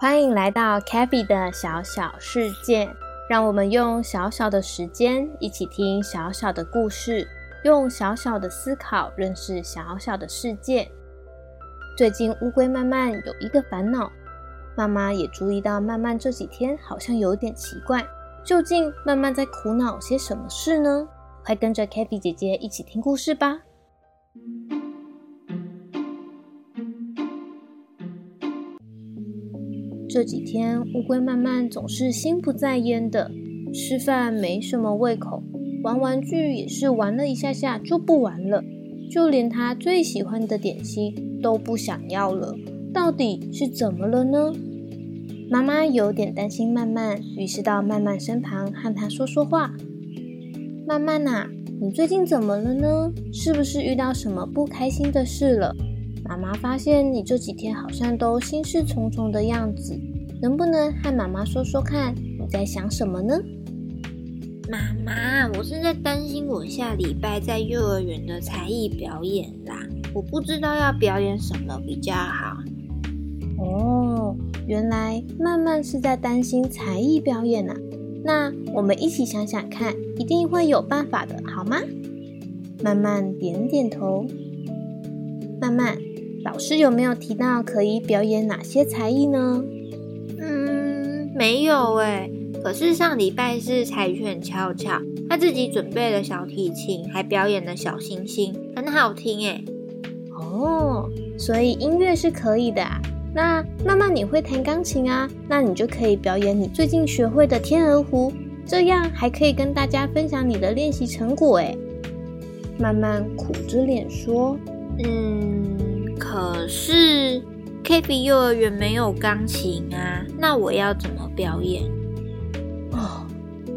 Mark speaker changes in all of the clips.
Speaker 1: 欢迎来到 CaFi 的小小世界，让我们用小小的时间一起听小小的故事，用小小的思考认识小小的世界。最近乌龟慢慢有一个烦恼，妈妈也注意到慢慢这几天好像有点奇怪，究竟慢慢在苦恼些什么事呢？快跟着 CaFi 姐姐一起听故事吧。这几天，乌龟慢慢总是心不在焉的，吃饭没什么胃口，玩玩具也是玩了一下下就不玩了，就连他最喜欢的点心都不想要了。到底是怎么了呢？妈妈有点担心慢慢，于是到慢慢身旁和他说说话。慢慢呐，你最近怎么了呢？是不是遇到什么不开心的事了？妈妈发现你这几天好像都心事重重的样子，能不能和妈妈说说看你在想什么呢？
Speaker 2: 妈妈，我是在担心我下礼拜在幼儿园的才艺表演啦，我不知道要表演什么比较好。
Speaker 1: 哦，原来曼曼是在担心才艺表演呢。那我们一起想想看，一定会有办法的，好吗？慢慢点点头，慢慢。老师有没有提到可以表演哪些才艺呢？
Speaker 2: 嗯，没有哎。可是上礼拜是柴犬巧巧，他自己准备了小提琴，还表演了小星星，很好听哎。
Speaker 1: 哦，所以音乐是可以的啊。那慢慢你会弹钢琴啊？那你就可以表演你最近学会的天鹅湖，这样还可以跟大家分享你的练习成果哎。慢慢苦着脸说：“
Speaker 2: 嗯。”可是，CaFi 幼儿园没有钢琴啊，那我要怎么表演？
Speaker 1: 哦，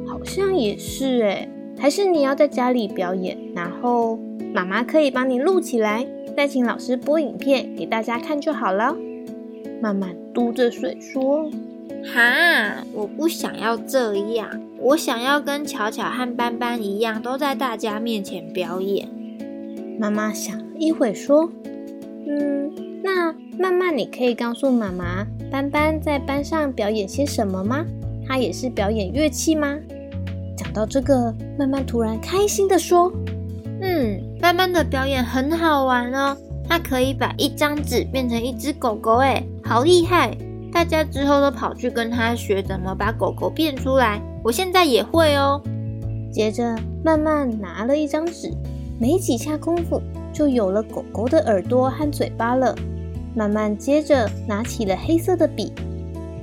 Speaker 1: 好像也是诶，还是你要在家里表演，然后妈妈可以帮你录起来，再请老师播影片给大家看就好了。慢慢嘟着嘴说：“
Speaker 2: 哈，我不想要这样，我想要跟巧巧和斑斑一样，都在大家面前表演。”
Speaker 1: 妈妈想了一会说。嗯，那曼曼你可以告诉妈妈，班班在班上表演些什么吗？他也是表演乐器吗？讲到这个，慢慢突然开心的说：“
Speaker 2: 嗯，斑斑的表演很好玩哦，他可以把一张纸变成一只狗狗，哎，好厉害！大家之后都跑去跟他学怎么把狗狗变出来，我现在也会哦。”
Speaker 1: 接着，慢慢拿了一张纸，没几下功夫。就有了狗狗的耳朵和嘴巴了。慢慢接着拿起了黑色的笔，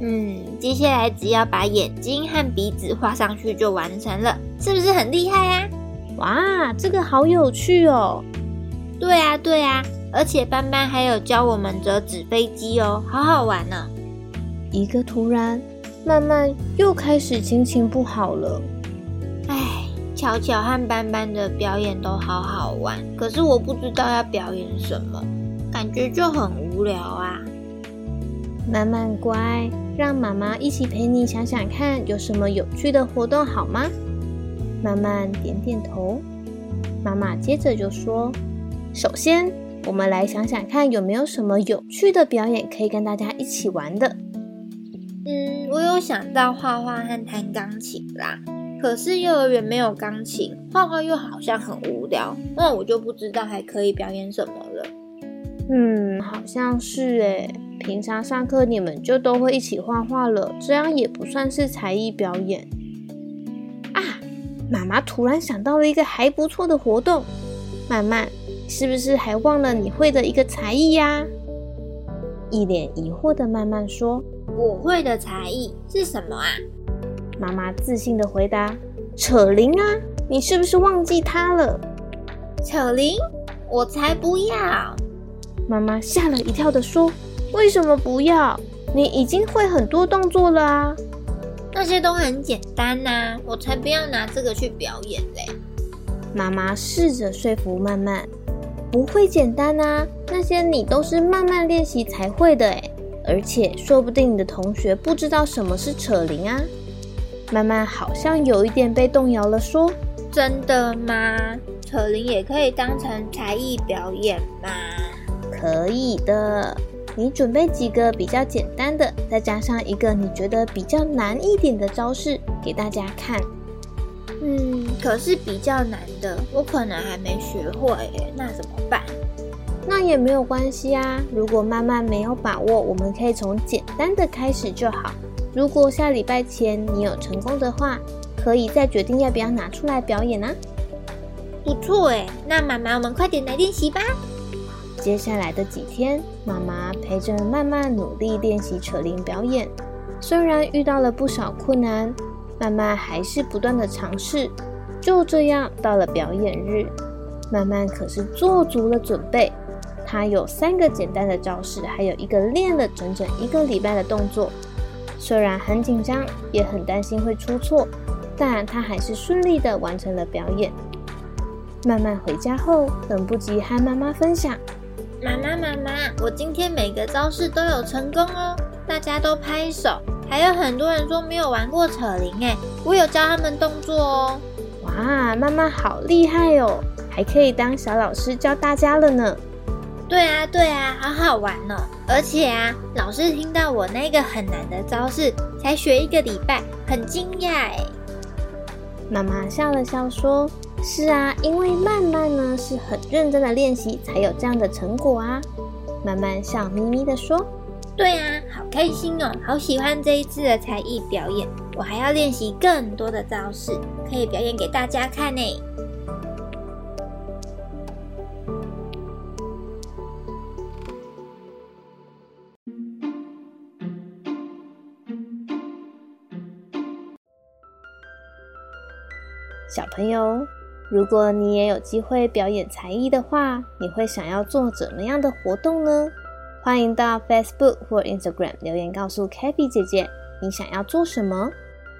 Speaker 2: 嗯，接下来只要把眼睛和鼻子画上去就完成了，是不是很厉害呀？
Speaker 1: 哇，这个好有趣哦！
Speaker 2: 对啊，对啊，而且斑斑还有教我们折纸飞机哦，好好玩呢。
Speaker 1: 一个突然，慢慢又开始心情不好了。
Speaker 2: 巧巧和斑斑的表演都好好玩，可是我不知道要表演什么，感觉就很无聊啊。
Speaker 1: 慢慢乖，让妈妈一起陪你想想看，有什么有趣的活动好吗？慢慢点点头。妈妈接着就说：“首先，我们来想想看，有没有什么有趣的表演可以跟大家一起玩的？”
Speaker 2: 嗯，我有想到画画和弹钢琴啦。可是幼儿园没有钢琴，画画又好像很无聊，那我就不知道还可以表演什么了。
Speaker 1: 嗯，好像是诶。平常上课你们就都会一起画画了，这样也不算是才艺表演啊。妈妈突然想到了一个还不错的活动。曼曼，是不是还忘了你会的一个才艺呀？一脸疑惑的曼曼说：“
Speaker 2: 我会的才艺是什么啊？”
Speaker 1: 妈妈自信的回答：“扯铃啊，你是不是忘记它了？”
Speaker 2: 扯铃？我才不要！
Speaker 1: 妈妈吓了一跳的说：“为什么不要？你已经会很多动作了啊！
Speaker 2: 那些都很简单呐，我才不要拿这个去表演嘞！”
Speaker 1: 妈妈试着说服曼曼：“不会简单啊，那些你都是慢慢练习才会的诶，而且说不定你的同学不知道什么是扯铃啊。”曼曼好像有一点被动摇了，说：“
Speaker 2: 真的吗？扯铃也可以当成才艺表演吗？”“
Speaker 1: 可以的，你准备几个比较简单的，再加上一个你觉得比较难一点的招式给大家看。”“
Speaker 2: 嗯，可是比较难的，我可能还没学会耶，那怎么办？”“
Speaker 1: 那也没有关系啊，如果慢慢没有把握，我们可以从简单的开始就好。”如果下礼拜前你有成功的话，可以再决定要不要拿出来表演呢？
Speaker 2: 不错诶，那妈妈，我们快点来练习吧。
Speaker 1: 接下来的几天，妈妈陪着曼曼努力练习扯铃表演。虽然遇到了不少困难，曼曼还是不断的尝试。就这样，到了表演日，曼曼可是做足了准备。她有三个简单的招式，还有一个练了整整一个礼拜的动作。虽然很紧张，也很担心会出错，但他还是顺利的完成了表演。慢慢回家后，等不及和妈妈分享：“
Speaker 2: 妈妈，妈妈，我今天每个招式都有成功哦，大家都拍手，还有很多人说没有玩过扯铃，哎，我有教他们动作哦。”
Speaker 1: 哇，妈妈好厉害哦，还可以当小老师教大家了呢。
Speaker 2: 对啊，对啊，好好玩哦！而且啊，老师听到我那个很难的招式，才学一个礼拜，很惊讶哎。
Speaker 1: 妈妈笑了笑说：“是啊，因为慢慢呢是很认真的练习，才有这样的成果啊。”慢慢笑眯眯的说：“
Speaker 2: 对啊，好开心哦，好喜欢这一次的才艺表演，我还要练习更多的招式，可以表演给大家看呢。”
Speaker 1: 小朋友，如果你也有机会表演才艺的话，你会想要做怎么样的活动呢？欢迎到 Facebook 或 Instagram 留言告诉 CaFi 姐姐你想要做什么。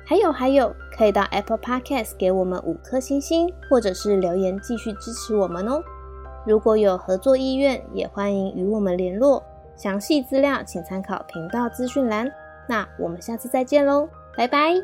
Speaker 1: 还有还有，可以到 Apple Podcast 给我们五颗星星，或者是留言继续支持我们哦。如果有合作意愿，也欢迎与我们联络。详细资料请参考频道资讯栏。那我们下次再见喽，拜拜。